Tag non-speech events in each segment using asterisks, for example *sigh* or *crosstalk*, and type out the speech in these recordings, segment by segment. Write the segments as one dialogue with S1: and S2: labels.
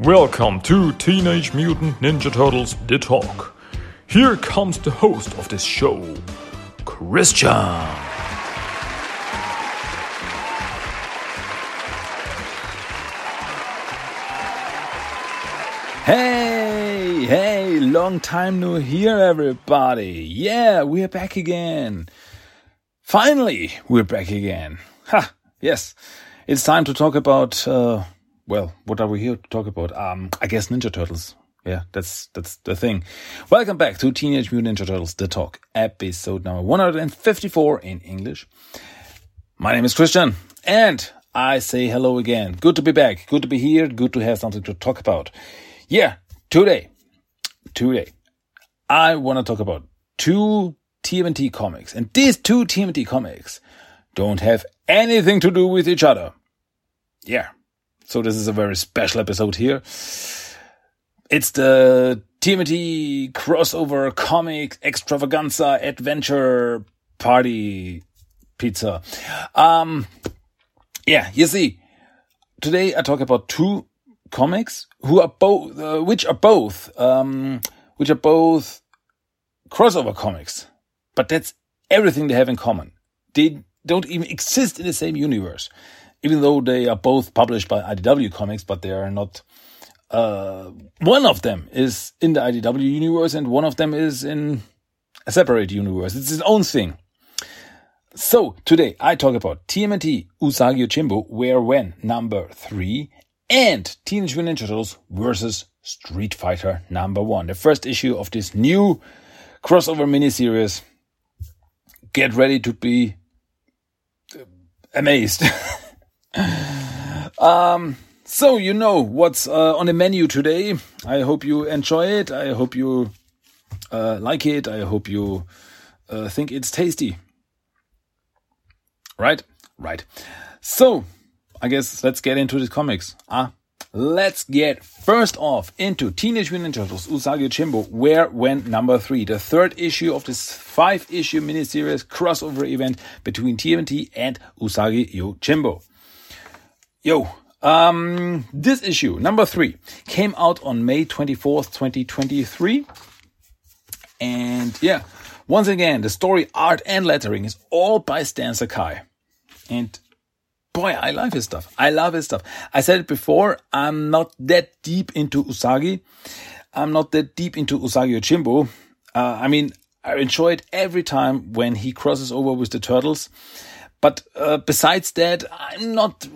S1: Welcome to Teenage Mutant Ninja Turtles The Talk. Here comes the host of this show, Christian.
S2: Hey, hey, long time no hear, everybody. Yeah, we're back again. Finally, we're back again. Ha, yes. It's time to talk about, uh, well, what are we here to talk about? Um, I guess Ninja Turtles. Yeah, that's, that's the thing. Welcome back to Teenage Mutant Ninja Turtles, The Talk, episode number 154 in English. My name is Christian, and I say hello again. Good to be back. Good to be here. Good to have something to talk about. Yeah, today, today, I want to talk about two TMNT comics. And these two TMNT comics don't have anything to do with each other. Yeah. So this is a very special episode here. It's the TMNT crossover comic extravaganza adventure party pizza. Um, yeah, you see, today I talk about two comics who are both, uh, which are both, um, which are both crossover comics. But that's everything they have in common. They don't even exist in the same universe, even though they are both published by IDW Comics, but they are not. Uh, one of them is in the IDW universe, and one of them is in a separate universe. It's its own thing. So today I talk about TMNT Usagi Yojimbo Where When number three and Teenage Mutant Ninja Turtles versus Street Fighter number one, the first issue of this new crossover miniseries. Get ready to be amazed. *laughs* *sighs* um, so you know what's uh, on the menu today. I hope you enjoy it. I hope you uh, like it. I hope you uh, think it's tasty. Right, right. So I guess let's get into the comics. Ah, let's get first off into Teenage Mutant Ninja Turtles Usagi Yojimbo, Where When number three, the third issue of this five issue miniseries crossover event between TMNT and Usagi Yojimbo. Yo, um, this issue, number three, came out on May 24th, 2023. And yeah, once again, the story, art, and lettering is all by Stan Sakai. And boy, I love his stuff. I love his stuff. I said it before, I'm not that deep into Usagi. I'm not that deep into Usagi Yojimbo. Uh, I mean, I enjoy it every time when he crosses over with the turtles. But uh, besides that, I'm not.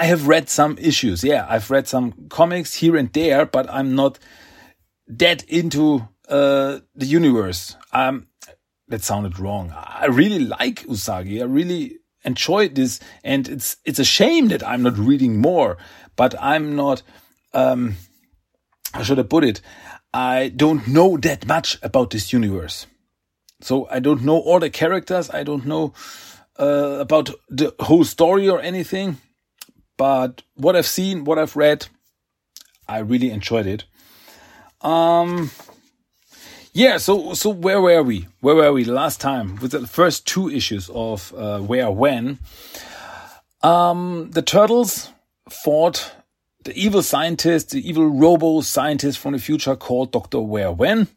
S2: I have read some issues. Yeah, I've read some comics here and there, but I'm not that into uh, the universe. Um, that sounded wrong. I really like Usagi. I really enjoyed this, and it's it's a shame that I'm not reading more. But I'm not. Um, how should I put it? I don't know that much about this universe, so I don't know all the characters. I don't know uh, about the whole story or anything. But what I've seen, what I've read, I really enjoyed it. Um, yeah, so so where were we? Where were we last time with the first two issues of uh, Where When? Um, the turtles fought the evil scientist, the evil robo scientist from the future called Doctor Where When.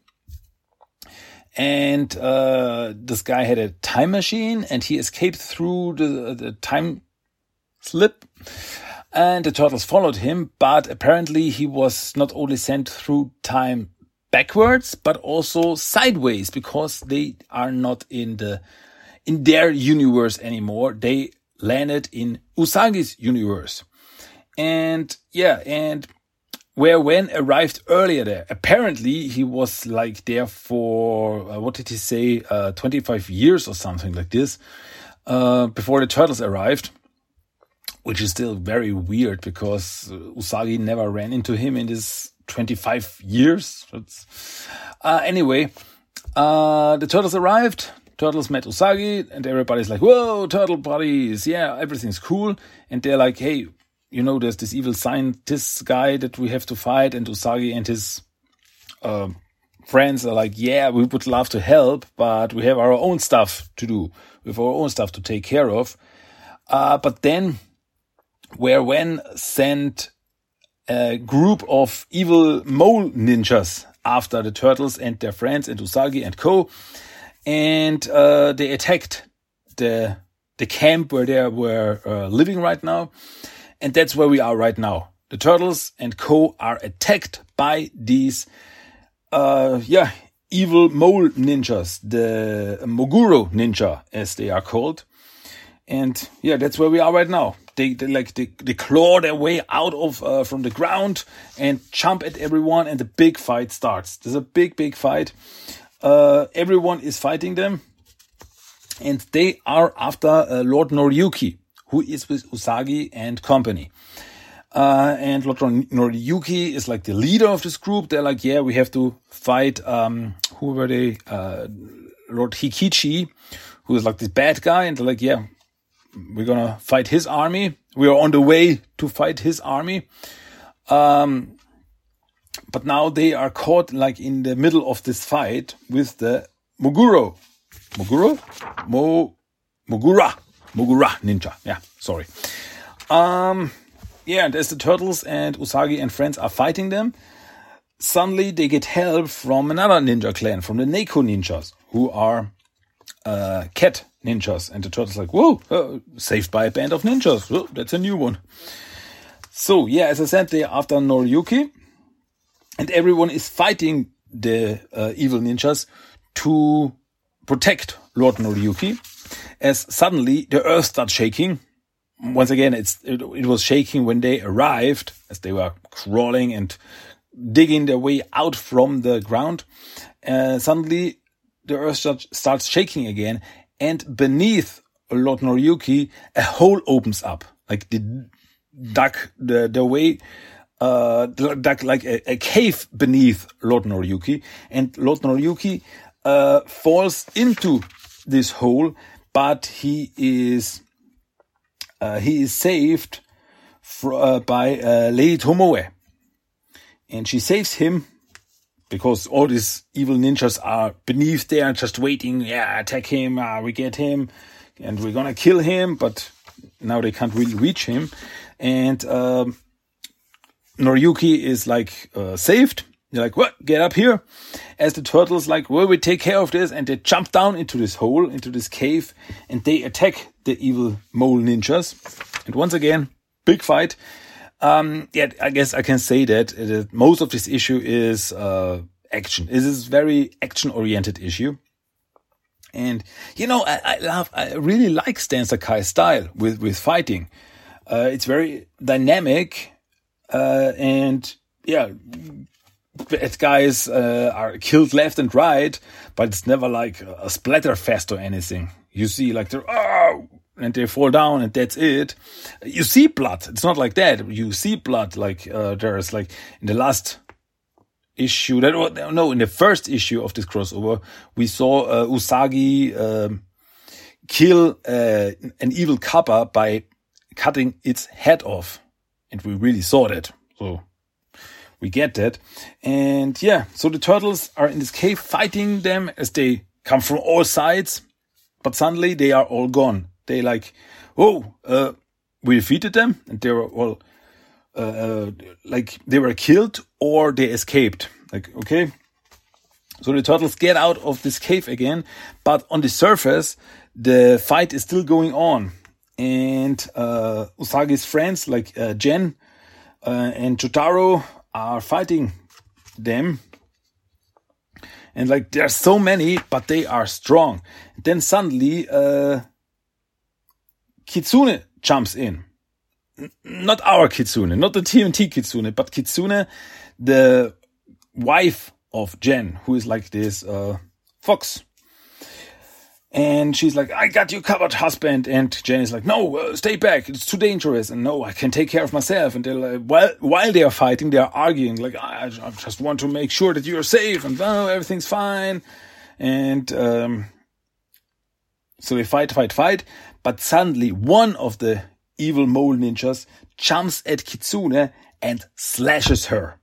S2: And uh, this guy had a time machine, and he escaped through the, the time slip. And the turtles followed him, but apparently he was not only sent through time backwards, but also sideways because they are not in the, in their universe anymore. They landed in Usagi's universe. And yeah, and where when arrived earlier there. Apparently he was like there for, uh, what did he say, uh, 25 years or something like this, uh, before the turtles arrived. Which is still very weird because Usagi never ran into him in his 25 years. Uh, anyway, uh, the turtles arrived. Turtles met Usagi, and everybody's like, "Whoa, turtle buddies! Yeah, everything's cool." And they're like, "Hey, you know, there's this evil scientist guy that we have to fight." And Usagi and his uh, friends are like, "Yeah, we would love to help, but we have our own stuff to do. We have our own stuff to take care of." Uh, but then, where when sent a group of evil mole ninjas after the turtles and their friends and Usagi and Co. And uh, they attacked the the camp where they were uh, living right now, and that's where we are right now. The turtles and Co. are attacked by these, uh, yeah, evil mole ninjas, the Moguro ninja, as they are called. And yeah, that's where we are right now. They, they like they, they claw their way out of uh, from the ground and jump at everyone, and the big fight starts. There's a big, big fight. Uh, everyone is fighting them, and they are after uh, Lord Noriyuki, who is with Usagi and company. Uh, and Lord Noriyuki is like the leader of this group. They're like, yeah, we have to fight. Um, who were they? Uh, Lord Hikiji, who is like this bad guy, and they're like, yeah, we're gonna fight his army. We are on the way to fight his army. Um, but now they are caught like in the middle of this fight with the Moguro. Moguro? Mo, Mogura. Mogura ninja. Yeah, sorry. Um, yeah, and as the turtles and Usagi and friends are fighting them, suddenly they get help from another ninja clan, from the Neko ninjas, who are uh, cat ninjas. And the turtle's like, whoa, uh, saved by a band of ninjas. Whoa, that's a new one. So, yeah, as I said, they're after Noriyuki. And everyone is fighting the uh, evil ninjas to protect Lord Noriyuki. As suddenly the earth starts shaking. Once again, it's it, it was shaking when they arrived, as they were crawling and digging their way out from the ground. Uh, suddenly, the earth starts shaking again, and beneath Lord Noriyuki, a hole opens up, like the dug the the way uh dug like a, a cave beneath Lord Noriyuki, and Lord Noriyuki uh falls into this hole, but he is uh, he is saved uh, by uh, Lady Tomoe, and she saves him because all these evil ninjas are beneath there just waiting. Yeah, attack him. Uh, we get him, and we're gonna kill him. But now they can't really reach him, and um, Noriyuki is like uh, saved. They're like, what? Get up here. As the turtles like, well, we take care of this. And they jump down into this hole, into this cave, and they attack the evil mole ninjas. And once again, big fight. Um, yeah, I guess I can say that uh, most of this issue is uh, action. It is very action oriented issue. And you know, I, I, love, I really like Stan Sakai's style with with fighting. Uh, it's very dynamic, uh, and yeah, guys uh, are killed left and right, but it's never like a splatter fest or anything. You see, like they're oh, and they fall down and that's it. You see blood. It's not like that. You see blood. Like uh, there's like in the last issue that no in the first issue of this crossover we saw uh, Usagi um, kill uh, an evil kappa by cutting its head off, and we really saw that. So we get that, and yeah. So the turtles are in this cave fighting them as they come from all sides, but suddenly they are all gone they like, oh, uh, we defeated them, and they were all uh, uh, like they were killed or they escaped. Like okay, so the turtles get out of this cave again, but on the surface, the fight is still going on, and uh, Usagi's friends like uh, Gen uh, and Jotaro are fighting them. And like there are so many, but they are strong. Then suddenly, uh, Kitsune jumps in. Not our Kitsune, not the TMT Kitsune, but Kitsune, the wife of Gen, who is like this uh, fox. And she's like, I got you covered, husband. And Gen is like, no, uh, stay back. It's too dangerous. And no, I can take care of myself. And they're like, while, while they are fighting, they are arguing, like, I, I just want to make sure that you're safe and oh, everything's fine. And, um, so they fight, fight, fight. But suddenly one of the evil mole ninjas jumps at Kitsune and slashes her.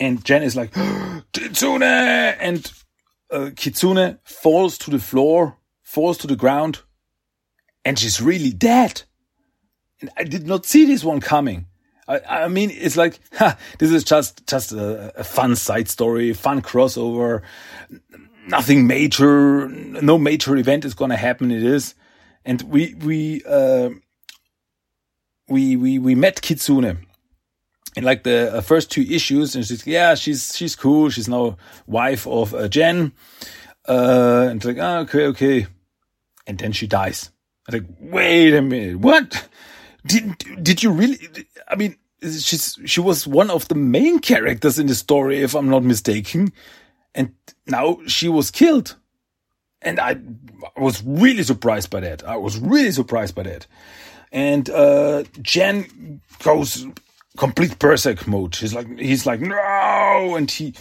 S2: And Gen is like, *gasps* Kitsune! And uh, Kitsune falls to the floor, falls to the ground, and she's really dead. And I did not see this one coming. I, I mean, it's like, *laughs* ha, this is just, just a, a fun side story, fun crossover. Nothing major, no major event is going to happen. It is. And we, we, uh, we, we, we met Kitsune in like the uh, first two issues and she's, yeah, she's, she's cool. She's now wife of uh, Gen. Uh, and like, oh, okay, okay. And then she dies. I'm like, wait a minute. What? Did, did you really? I mean, she's, she was one of the main characters in the story, if I'm not mistaken. And now she was killed. And I was really surprised by that. I was really surprised by that. And, uh, Gen goes complete berserk mode. He's like, he's like, no! And he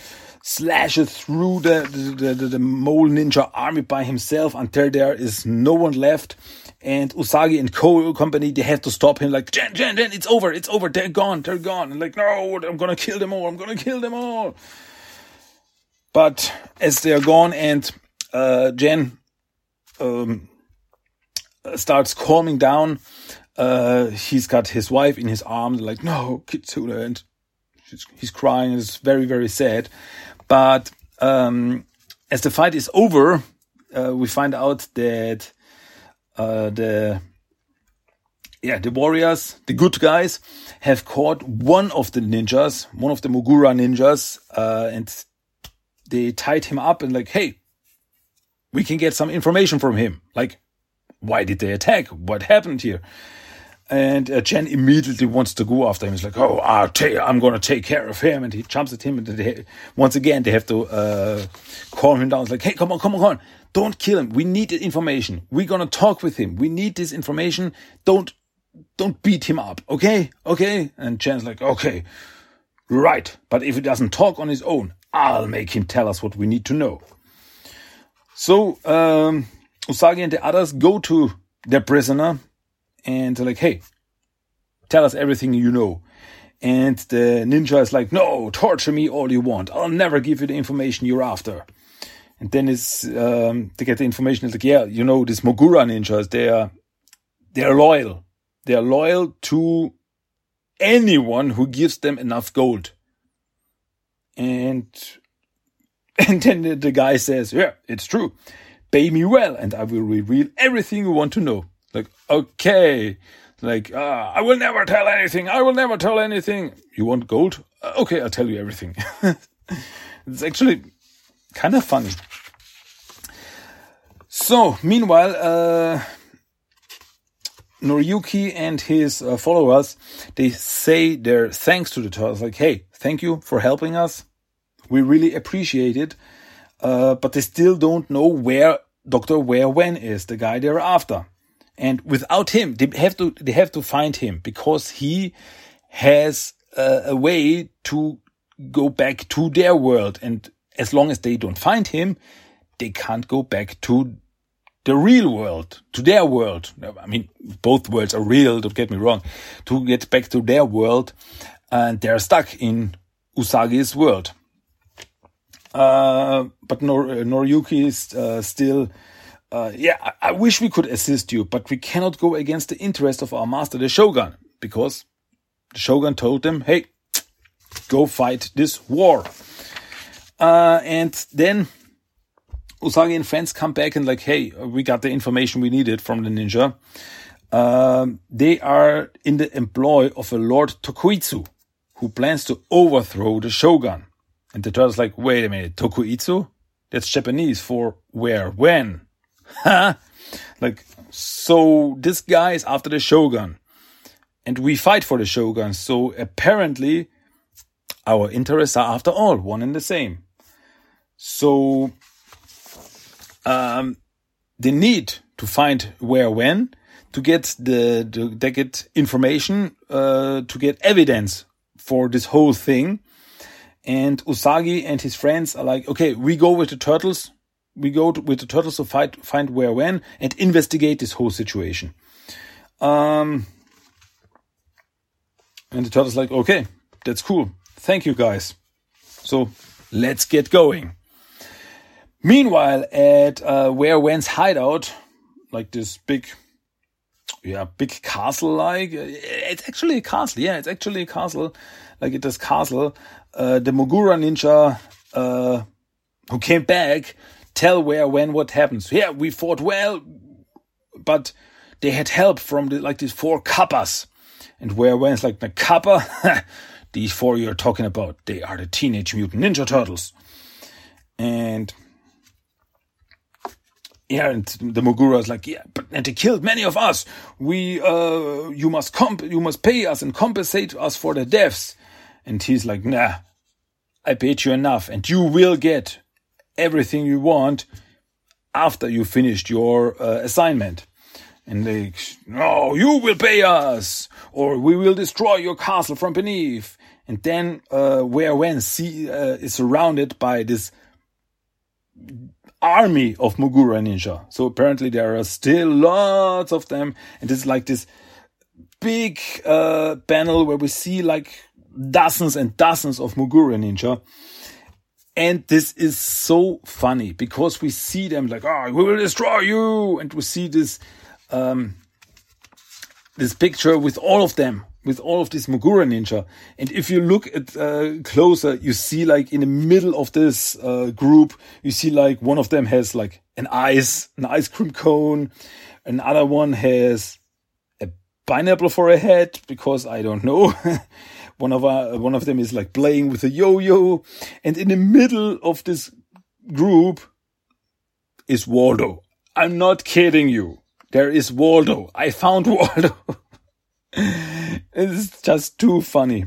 S2: slashes through the, the, the, the mole ninja army by himself until there is no one left and Usagi and Co company they have to stop him like Gen Gen Gen it's over it's over they're gone they're gone and like no I'm gonna kill them all I'm gonna kill them all but as they are gone and uh, Gen um, starts calming down. Uh, he's got his wife in his arms like no Kitsune and he's crying. It's very very sad. But um, as the fight is over uh, we find out that uh, the yeah the warriors, the good guys, have caught one of the ninjas, one of the Mogura ninjas, uh, and they tied him up and like, hey, we can get some information from him. Like, why did they attack? What happened here? And uh, Gen immediately wants to go after him. He's like, "Oh, I'm going to take care of him." And he jumps at him. And they, once again, they have to uh, calm him down. It's like, "Hey, come on, come on, come on! Don't kill him. We need the information. We're gonna talk with him. We need this information. Don't, don't beat him up. Okay, okay. And Gen's like, okay, right. But if he doesn't talk on his own, I'll make him tell us what we need to know. So, um, Usagi and the others go to their prisoner and they're like, hey, tell us everything you know. And the ninja is like, no, torture me all you want. I'll never give you the information you're after. And then it's um, to get the information. It's like, yeah, you know, these Mogura ninjas, they are they are loyal. They are loyal to anyone who gives them enough gold. And *laughs* and then the, guy says, yeah, it's true. Pay me well, and I will reveal everything you want to know. Like, okay, like, uh, I will never tell anything. I will never tell anything. You want gold? Uh, okay, I'll tell you everything. *laughs* it's actually kind of funny. So, meanwhile, uh, Noriyuki and his uh, followers, they say their thanks to the turtles, like, hey, thank you for helping us. We really appreciate it. Uh, but they still don't know where Dr. Where When is, the guy they're after. And without him, they have to, they have to find him because he has uh, a way to go back to their world. And as long as they don't find him, they can't go back to the real world, to their world. I mean, both worlds are real, don't get me wrong. To get back to their world, and they're stuck in Usagi's world. Uh, but Nor Noriyuki is uh, still, uh, yeah, I, I wish we could assist you, but we cannot go against the interest of our master, the Shogun, because the Shogun told them, hey, go fight this war. Uh, and then Usagi and friends come back and like, hey, we got the information we needed from the ninja. Um, they are in the employ of a Lord Tokuitsu, who plans to overthrow the shogun. And the turtle's like, wait a minute, Tokuitsu? That's Japanese for where, when? *laughs* Huh? like, so this guy is after the shogun. And we fight for the shogun. So apparently, our interests are after all one and the same. So um, they need to find where when to get the to, get information uh, to get evidence for this whole thing. And Usagi and his friends are like, okay, we go with the turtles. We go to, with the turtles to fight, find where when and investigate this whole situation. Um, and the turtles like, okay, that's cool. Thank you guys. So let's get going. Meanwhile, at uh, Where When's hideout, like this big yeah, big castle like. It's actually a castle. Yeah, it's actually a castle. Like it is castle. Uh, the Mogura ninja, uh, who came back, tell where, when, what happens. Yeah, we fought well, but they had help from the, like these four kappas. And where, when it's like the kappa, *laughs* these four you're talking about, they are the Teenage Mutant Ninja Turtles. And yeah, and the Mogura is like, yeah, but and they killed many of us. We, uh, you must comp, you must pay us and compensate us for the deaths. And he's like, nah, I paid you enough, and you will get everything you want after you finished your uh, assignment. And they, no, you will pay us, or we will destroy your castle from beneath. And then, uh, where when see, uh, is surrounded by this army of Mogura ninja. So apparently there are still lots of them. And it's like this big uh, panel where we see like dozens and dozens of Mogura ninja. And this is so funny because we see them like, oh, we will destroy you. And we see this, um, this picture with all of them with all of these Mogura ninja. And if you look at uh, closer, you see like in the middle of this uh, group, you see like one of them has like an ice, an ice cream cone. Another one has pineapple for a head because I don't know. *laughs* one of our, one of them is like playing with a yo-yo. And in the middle of this group is Waldo. I'm not kidding you. There is Waldo. I found *laughs* Waldo. it's just too funny.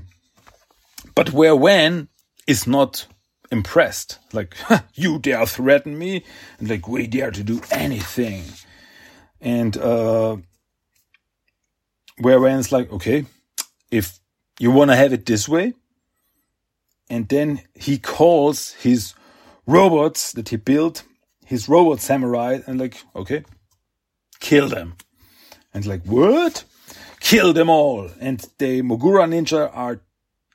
S2: But where when is not impressed. Like, *laughs* you dare threaten me? And like, we dare to do anything. And uh where when's like, okay, if you wanna have it this way, and then he calls his robots that he built, his robot samurai, and like, okay, kill them. And like, what? kill them all. And the Mogura ninja are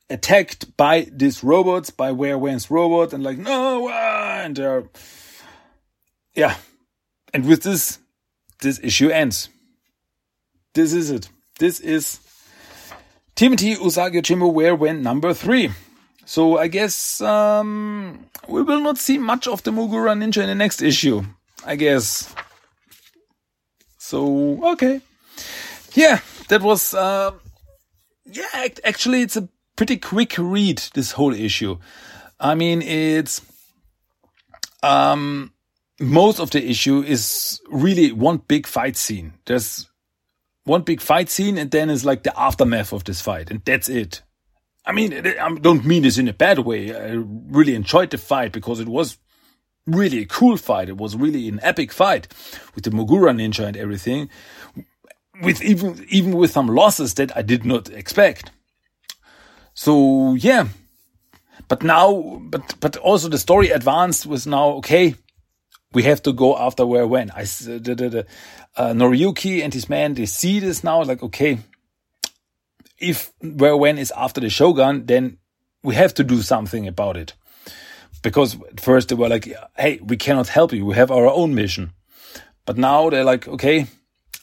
S2: attacked by these robots, by Where When's robot, and like, no, and they're, yeah. And with this, this issue ends. This is it. This is TMNT Usagi Where When number three. So I guess um, we will not see much of the Mogura Ninja in the next issue. I guess. So okay, yeah, that was, uh, yeah, actually, it's a pretty quick read, this whole issue. I mean, it's, um, most of the issue is really one big fight scene. There's one big fight scene and then it's like the aftermath of this fight and that's it. I mean, I don't mean this in a bad way. I really enjoyed the fight because it was really a cool fight. It was really an epic fight with the Mogura ninja and everything with even even with some losses that I did not expect. So yeah, but now, but but also the story advanced was now okay. We have to go after where when I the, the, the uh, Noriyuki and his man they see this now like okay, if where when is after the Shogun, then we have to do something about it. Because at first they were like, hey, we cannot help you. We have our own mission. But now they're like, okay,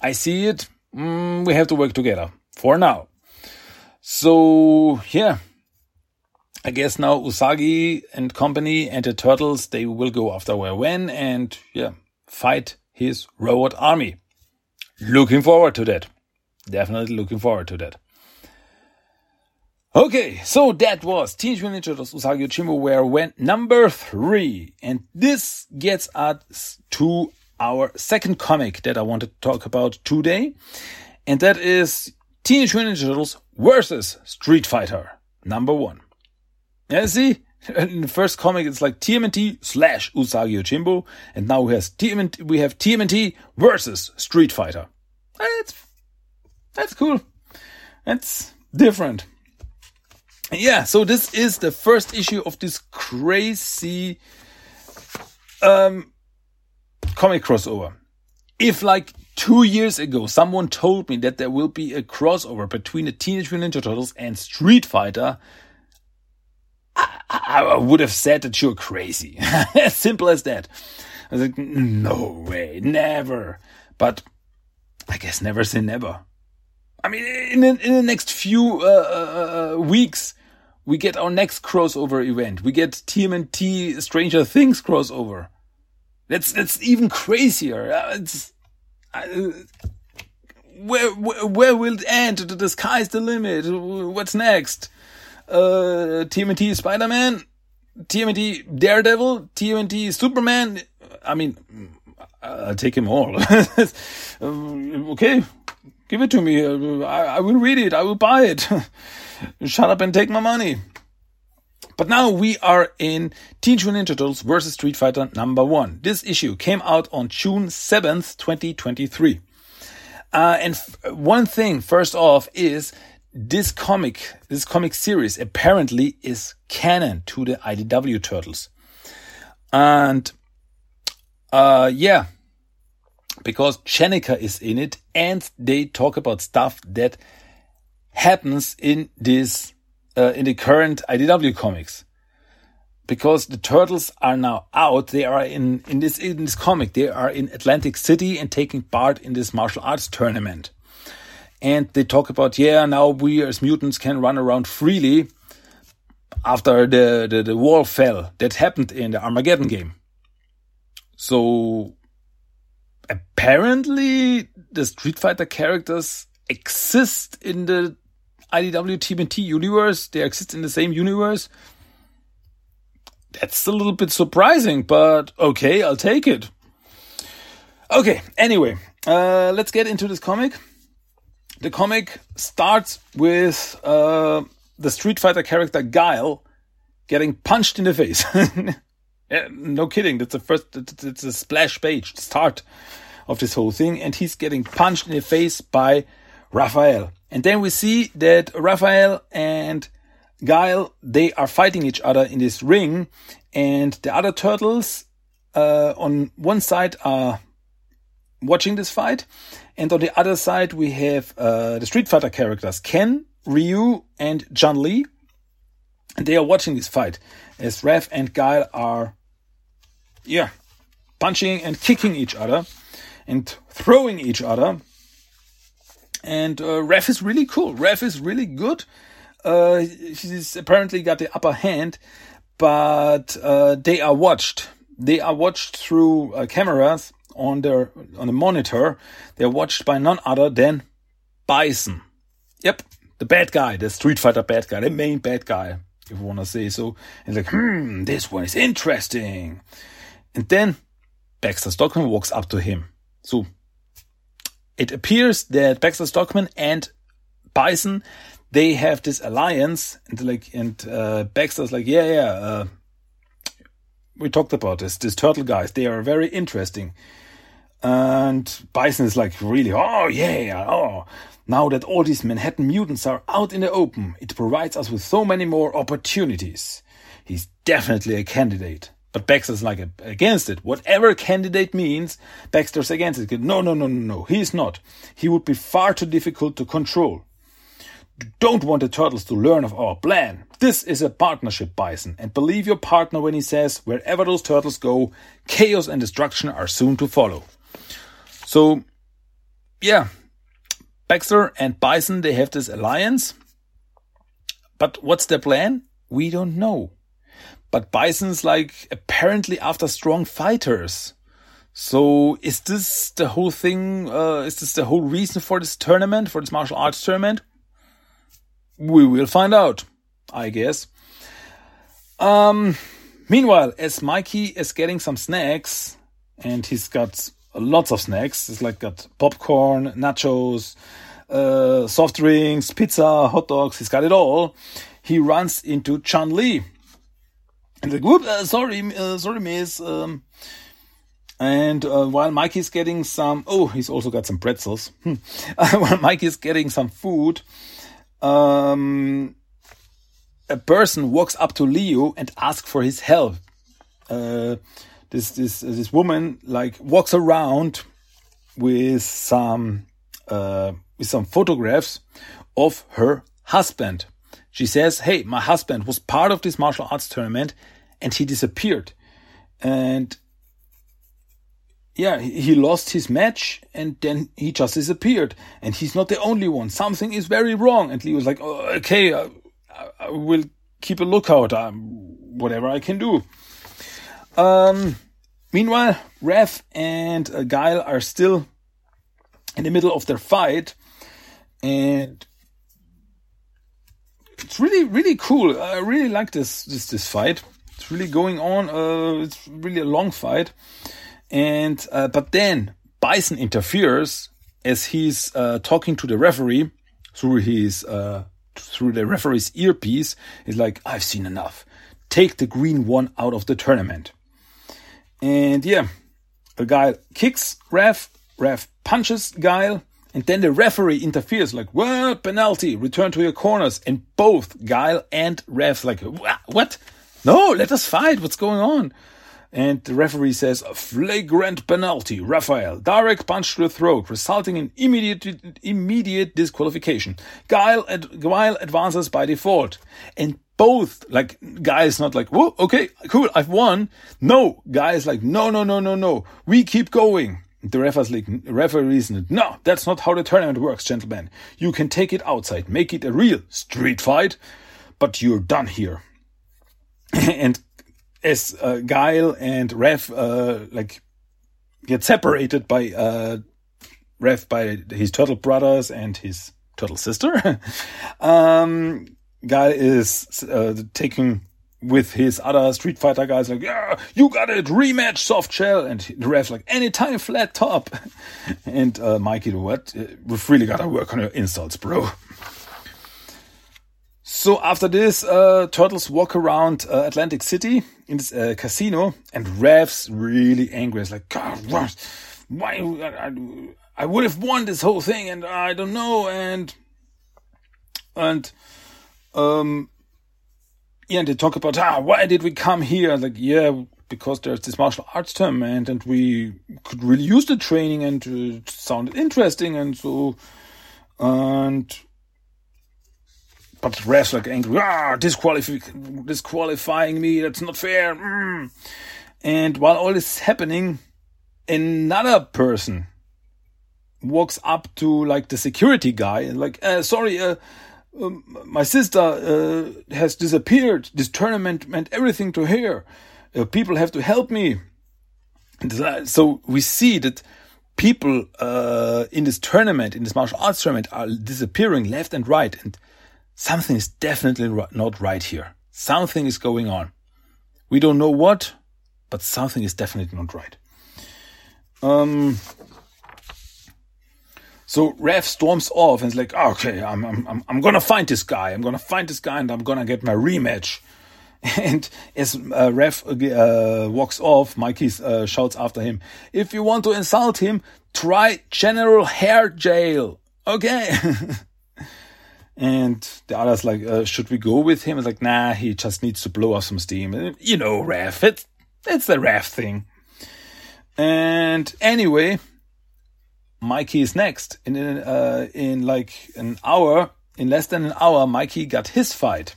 S2: I see it mm, we have to work together for now. So yeah, I guess now Usagi and company and the turtles they will go after where when and yeah fight his robot army. Looking forward to that. Definitely looking forward to that. Okay, so that was Teenage Mutant Ninja Turtles Usagi Yojimbo where when number three. And this gets us to our second comic that I want to talk about today, and that is Teenage Mutant Ninja Turtles versus Street Fighter number one. Yeah, see, *laughs* in the first comic it's like TMNT slash Usagi Yojimbo, and now we have TMNT, we have TMNT versus Street Fighter. That's that's cool. That's different. Yeah, so this is the first issue of this crazy um comic crossover. If like two years ago someone told me that there will be a crossover between the Teenage Mutant Ninja Turtles and Street Fighter, I, I would have said that you're crazy. *laughs* as simple as that. I was like, no way, never. But I guess never say never. I mean, in the, in the next few uh, uh, uh, weeks, we get our next crossover event. We get TMNT Stranger Things crossover. That's that's even crazier. Uh, it's uh, where, where where will it end? The sky's the limit. What's next? Uh, TMNT Spider Man, TMNT Daredevil, TMNT Superman. I mean, I'll take him all. *laughs* okay, give it to me. I, I will read it. I will buy it. *laughs* Shut up and take my money. But now we are in Teenage Mutant Ninja Turtles vs. Street Fighter number one. This issue came out on June 7th, 2023. Uh, and one thing, first off, is this comic, this comic series apparently is canon to the IDW Turtles. And, uh, yeah, because Jennika is in it and they talk about stuff that happens in this, uh, in the current IDW comics. Because the turtles are now out, they are in, in this, in this comic, they are in Atlantic City and taking part in this martial arts tournament. And they talk about, yeah, now we as mutants can run around freely after the, the, the wall fell that happened in the Armageddon game. So apparently the Street Fighter characters exist in the IDW TMNT universe. They exist in the same universe. That's a little bit surprising, but okay, I'll take it. Okay, anyway, uh, let's get into this comic. The comic starts with uh, the Street Fighter character Guile getting punched in the face. *laughs* yeah, no kidding, that's the first, it's a splash page, start of this whole thing, and he's getting punched in the face by Raphael. And then we see that Raphael and Guile, they are fighting each other in this ring, and the other turtles uh, on one side are watching this fight, and on the other side we have uh, the Street Fighter characters Ken, Ryu, and Chun Li, and they are watching this fight as Raph and Guile are, yeah, punching and kicking each other and throwing each other and uh, Raph is really cool. Raph is really good. Uh, he's apparently got the upper hand, but uh, they are watched. They are watched through uh, cameras on their on the monitor. They're watched by none other than Bison. Yep, the bad guy, the Street Fighter bad guy, the main bad guy, if you want to say so. And like, hmm, this one is interesting. And then Baxter Stockman walks up to him. So it appears that Baxter Stockman and Bison they have this alliance and like and uh, Baxter's like yeah yeah uh, we talked about this these turtle guys they are very interesting. And Bison is like really oh yeah oh. Now that all these Manhattan mutants are out in the open it provides us with so many more opportunities. He's definitely a candidate but Baxter's like against it. Whatever candidate means, Baxter's against it. No, no, no, no, no. He's not. He would be far too difficult to control. Don't want the turtles to learn of our plan. This is a partnership, Bison, and believe your partner when he says wherever those turtles go, chaos and destruction are soon to follow. So, yeah, Baxter and Bison, they have this alliance. But what's their plan? We don't know. But Bison's like apparently after strong fighters. So is this the whole thing? Uh, is this the whole reason for this tournament, for this martial arts tournament? We will find out, I guess. Um, meanwhile, as Mikey is getting some snacks, and he's got lots of snacks. It's like got popcorn, nachos, uh, soft drinks, pizza, hot dogs. He's got it all. He runs into Chun Li, and like, whoop, uh, sorry, uh, sorry, miss. Um, and uh, while Mikey's getting some, oh, he's also got some pretzels. *laughs* While Mikey's getting some food, um, a person walks up to Leo and asks for his help. Uh, this this this woman like walks around with some uh, with some photographs of her husband. She says, "Hey, my husband was part of this martial arts tournament and he disappeared. And yeah, he lost his match and then he just disappeared. And he's not the only one. Something is very wrong. And Lee was like, oh, okay, I, I, will keep a lookout. Um, whatever I can do. Um, meanwhile, Raph and uh, Guile are still in the middle of their fight. And it's really, really cool. I really like this, this, this fight. It's really going on. Uh, it's really a long fight. And, uh, but then Bison interferes as he's, uh, talking to the referee through his, uh, through the referee's earpiece. He's like, I've seen enough. Take the green one out of the tournament. And yeah, the guy kicks Raph, Raph punches Guile, and then the referee interferes, like, what? Penalty, return to your corners. And both Guile and Raph, like, what? No, let us fight. What's going on? And the referee says, flagrant penalty. Raphael, direct punch to the throat, resulting in immediate, immediate disqualification. Guile, ad, Guile advances by default. And both, like, Guy is not like, whoa, okay, cool, I've won. No, Guy is like, no, no, no, no, no. We keep going. The referee's no, that's not how the tournament works, gentlemen. You can take it outside, make it a real street fight, but you're done here. *laughs* and as uh, Guile and Raph uh, like get separated by uh, Raph by his turtle brothers and his turtle sister, *laughs* um, Guile is uh, taking with his other Street Fighter guys, like, yeah, you got it, rematch soft shell. And the ref's like, anytime flat top. *laughs* and uh, Mikey, what? Uh, we've really got to work on your insults, bro. So after this, uh, Turtles walk around uh, Atlantic City in this uh, casino, and Raph's really angry. It's like, God, what? Why? I, I would have won this whole thing, and I don't know. And and um, yeah, and they talk about, ah, why did we come here? Like, yeah, because there's this martial arts tournament and we could really use the training and it sounded interesting and so, and, but Raph's like angry, ah, disqualifying, disqualifying me, that's not fair. Mm. And while all this is happening, another person walks up to like the security guy and like, uh, sorry, uh, um, my sister uh, has disappeared. This tournament meant everything to her. Uh, people have to help me. So we see that people uh, in this tournament, in this martial arts tournament, are disappearing left and right, and something is definitely not right here. Something is going on. We don't know what, but something is definitely not right. Um, so Raph storms off and is like, okay, I'm, I'm, I'm gonna find this guy. I'm gonna find this guy and I'm gonna get my rematch. *laughs* And as uh, Raph uh, walks off, Mikey uh, shouts after him, if you want to insult him, try General Hair Jail. Okay. *laughs* and the other's like, uh, should we go with him? It's like, nah, he just needs to blow off some steam. You know, Raph, it's, it's the Raph thing. And anyway, Mikey is next. In uh, in like an hour, in less than an hour, Mikey got his fight.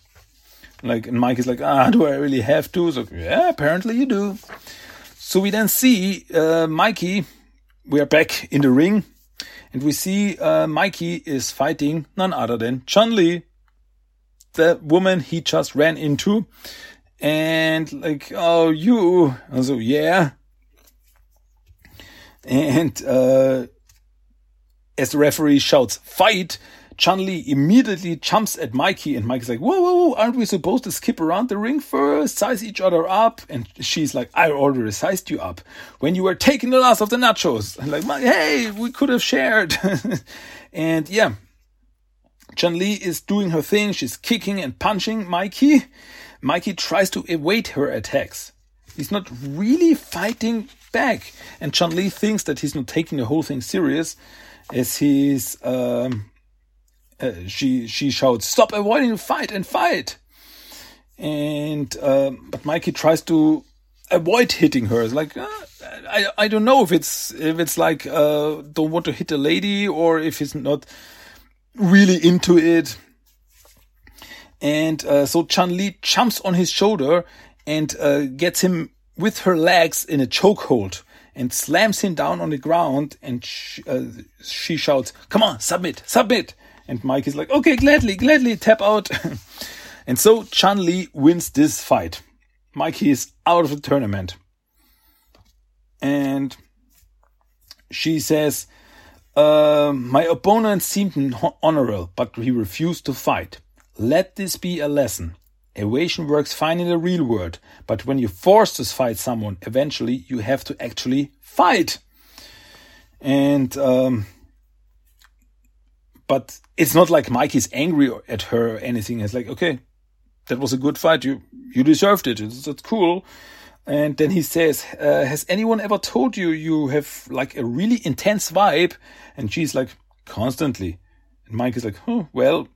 S2: Like, and Mikey's like, ah, *laughs* do I really have to? So yeah, apparently you do. So we then see uh, Mikey. We are back in the ring, and we see uh, Mikey is fighting none other than Chun Li, the woman he just ran into, and like, oh, you. And so yeah, and uh, as the referee shouts, fight, Chun-Li immediately jumps at Mikey and Mikey's like, whoa, whoa, whoa, aren't we supposed to skip around the ring first, size each other up? And she's like, I already sized you up when you were taking the last of the nachos. And like, hey, we could have shared. *laughs* and yeah, Chun-Li is doing her thing. She's kicking and punching Mikey. Mikey tries to evade her attacks. He's not really fighting back. And Chun-Li thinks that he's not taking the whole thing serious as he's um, uh, she she shouts, "Stop avoiding the fight and fight!" And um, but Mikey tries to avoid hitting her. It's like uh, I I don't know if it's if it's like uh, don't want to hit a lady or if he's not really into it. And uh, so Chun Li jumps on his shoulder and uh, gets him with her legs in a chokehold and slams him down on the ground. And she, uh, she shouts, "Come on, submit, submit!" And Mike is like, "Okay, gladly, gladly, tap out." *laughs* and so Chun Li wins this fight. Mikey is out of the tournament, and she says, uh, "My opponent seemed honorable, but he refused to fight. Let this be a lesson." Evasion works fine in the real world, but when you force to fight someone, eventually you have to actually fight. And um, but it's not like Mikey's angry at her or anything. It's like, okay, that was a good fight. You you deserved it. It's, it's cool. And then he says, uh, "Has anyone ever told you you have like a really intense vibe?" And she's like, "Constantly." And Mike is like, "Oh well,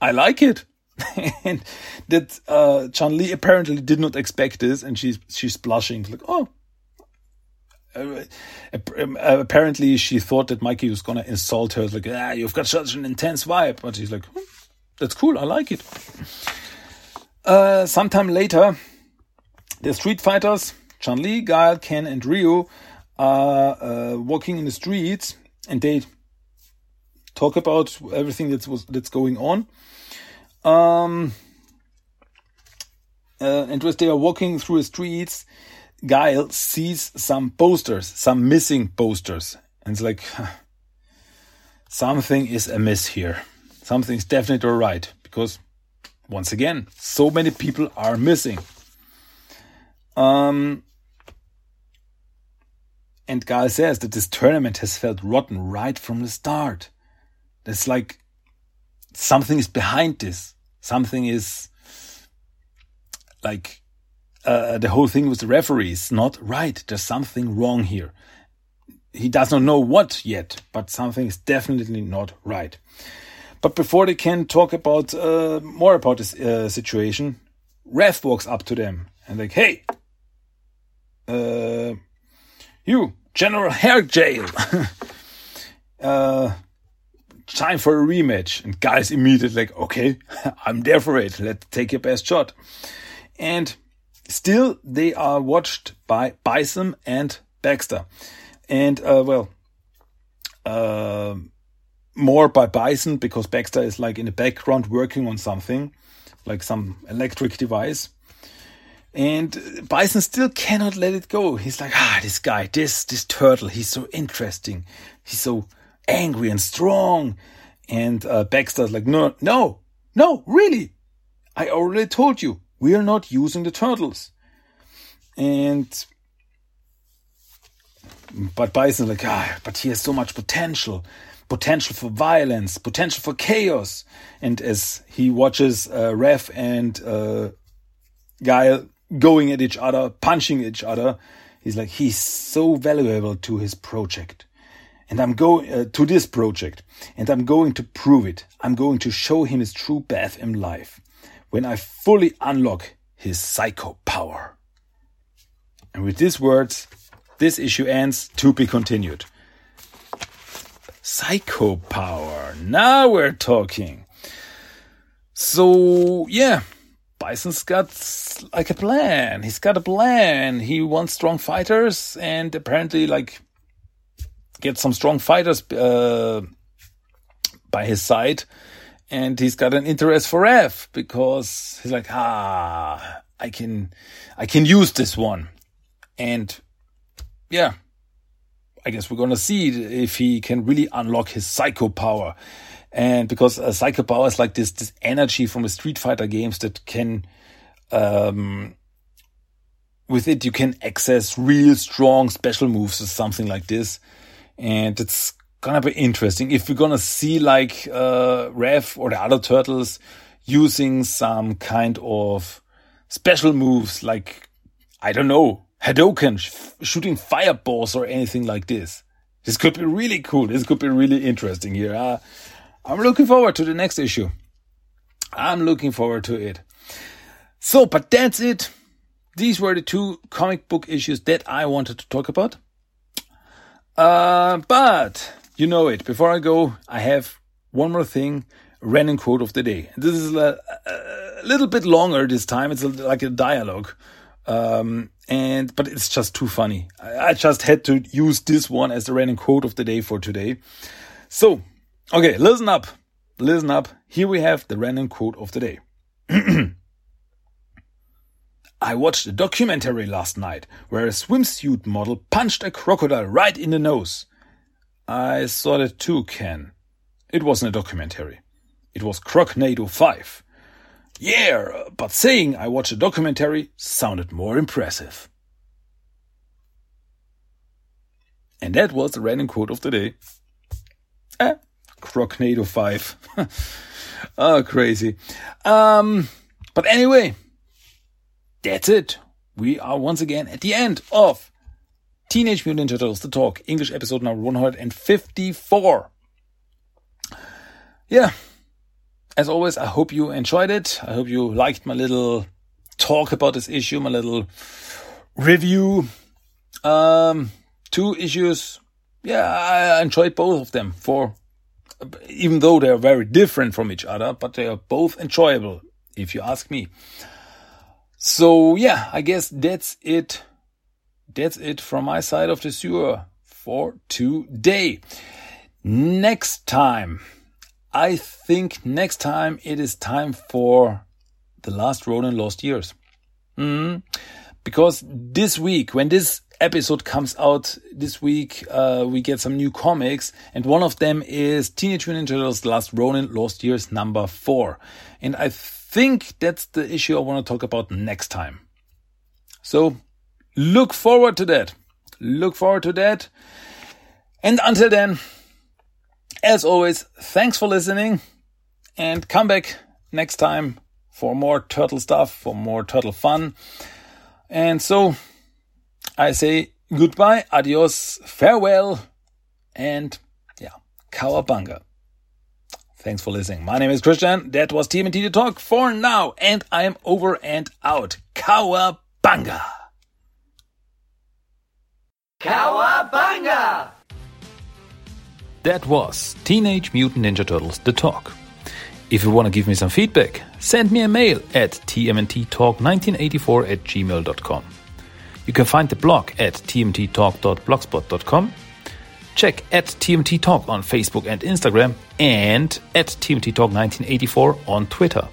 S2: I like it." *laughs* and that uh, Chun Li apparently did not expect this, and she's she's blushing like, oh. Uh, um, apparently, she thought that Mikey was gonna insult her, like, ah, you've got such an intense vibe. But she's like, hmm, that's cool, I like it. Uh, sometime later, the Street Fighters, Chun Li, Guile, Ken, and Ryu, are uh, walking in the streets, and they talk about everything that's was that's going on. Um, uh, and as they are walking through the streets, Guile sees some posters, some missing posters. And it's like, something is amiss here. Something's definitely all right Because, once again, so many people are missing. Um, and Guile says that this tournament has felt rotten right from the start. It's like something is behind this. Something is like uh, the whole thing with the referees not right. There's something wrong here. He does not know what yet, but something is definitely not right. But before they can talk about uh, more about this uh, situation, Raph walks up to them and like, "Hey, uh, you, General Hair Jail, *laughs* uh, time for a rematch. And guys immediately like, okay, *laughs* I'm there for it. Let's take your best shot. And still they are watched by Bison and Baxter. And, uh, well, uh, more by Bison because Baxter is like in the background working on something, like some electric device. And Bison still cannot let it go. He's like, ah, this guy, this, this turtle, he's so interesting. He's so angry and strong. And uh, Baxter's like, no, no, no, really. I already told you, we are not using the turtles. And, but Bison's like, ah, but he has so much potential. Potential for violence, potential for chaos. And as he watches uh, Raph and uh, Guile going at each other, punching each other, he's like, he's so valuable to his project and I'm going uh, to this project and I'm going to prove it. I'm going to show him his true path in life when I fully unlock his psycho power. And with these words, this issue ends to be continued. Psycho power. Now we're talking. So, yeah, Bison's got like a plan. He's got a plan. He wants strong fighters and apparently like get some strong fighters uh, by his side, and he's got an interest for F because he's like, ah, I can, I can use this one, and yeah, I guess we're gonna see if he can really unlock his psycho power, and because uh, psycho power is like this this energy from the Street Fighter games that can. Um, with it, you can access real strong special moves or something like this and it's gonna be interesting if we're gonna see like uh, Raph or the other turtles using some kind of special moves, like I don't know, Hadoken, sh shooting fireballs or anything like this. This could be really cool. This could be really interesting here. Uh, I'm looking forward to the next issue. I'm looking forward to it. So, but that's it. These were the two comic book issues that I wanted to talk about. Uh, but you know it. Before I go, I have one more thing. Running quote of the day. This is a, a little bit longer this time. It's a, like a dialogue. Um, and but it's just too funny. I, I just had to use this one as the random quote of the day for today. So, okay, listen up, listen up. Here we have the random quote of the day. *clears throat* I watched a documentary last night where a swimsuit model punched a crocodile right in the nose. I saw that too, Ken. It wasn't a documentary. It was Crocnado 5. Yeah, but saying I watched a documentary sounded more impressive. And that was the random quote of the day. Eh, Crocnado 5. oh, *laughs* crazy. Um, but anyway, that's it. We are once again at the end of Teenage Mutant Ninja Turtles The Talk, English episode number 154. Yeah, as always, I hope you enjoyed it. I hope you liked my little talk about this issue, my little review. Um, two issues. Yeah, I enjoyed both of them for, even though they are very different from each other, but they are both enjoyable, if you ask me. So yeah, I guess that's it. That's it from my side of the sewer for today. Next time. I think next time it is time for the last Ronin Lost Years. Mm. Because this week, when this episode comes out this week, uh, we get some new comics, and one of them is Teenage Mutant Ninja Turtles: Last Ronin Lost Years number four, and I think that's the issue I want to talk about next time. So look forward to that. Look forward to that. And until then. As always, thanks for listening and come back next time for more turtle stuff, for more turtle fun. And so I say goodbye, adios, farewell, and yeah, cowabunga. Thanks for listening. My name is Christian. That was TMNT to Talk for now, and I am over and out. Cowabunga!
S3: Cowabunga!
S1: That was Teenage Mutant Ninja Turtles The Talk. If you want to give me some feedback, send me a mail at tmnttalk1984 at gmail.com. You can find the blog at tmnttalk.blogspot.com. Check at TMNT Talk on Facebook and Instagram and at TMNT Talk 1984 on Twitter.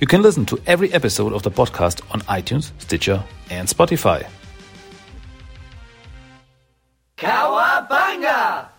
S1: You can listen to every episode of the podcast on iTunes, Stitcher, and Spotify.
S3: Cowabunga!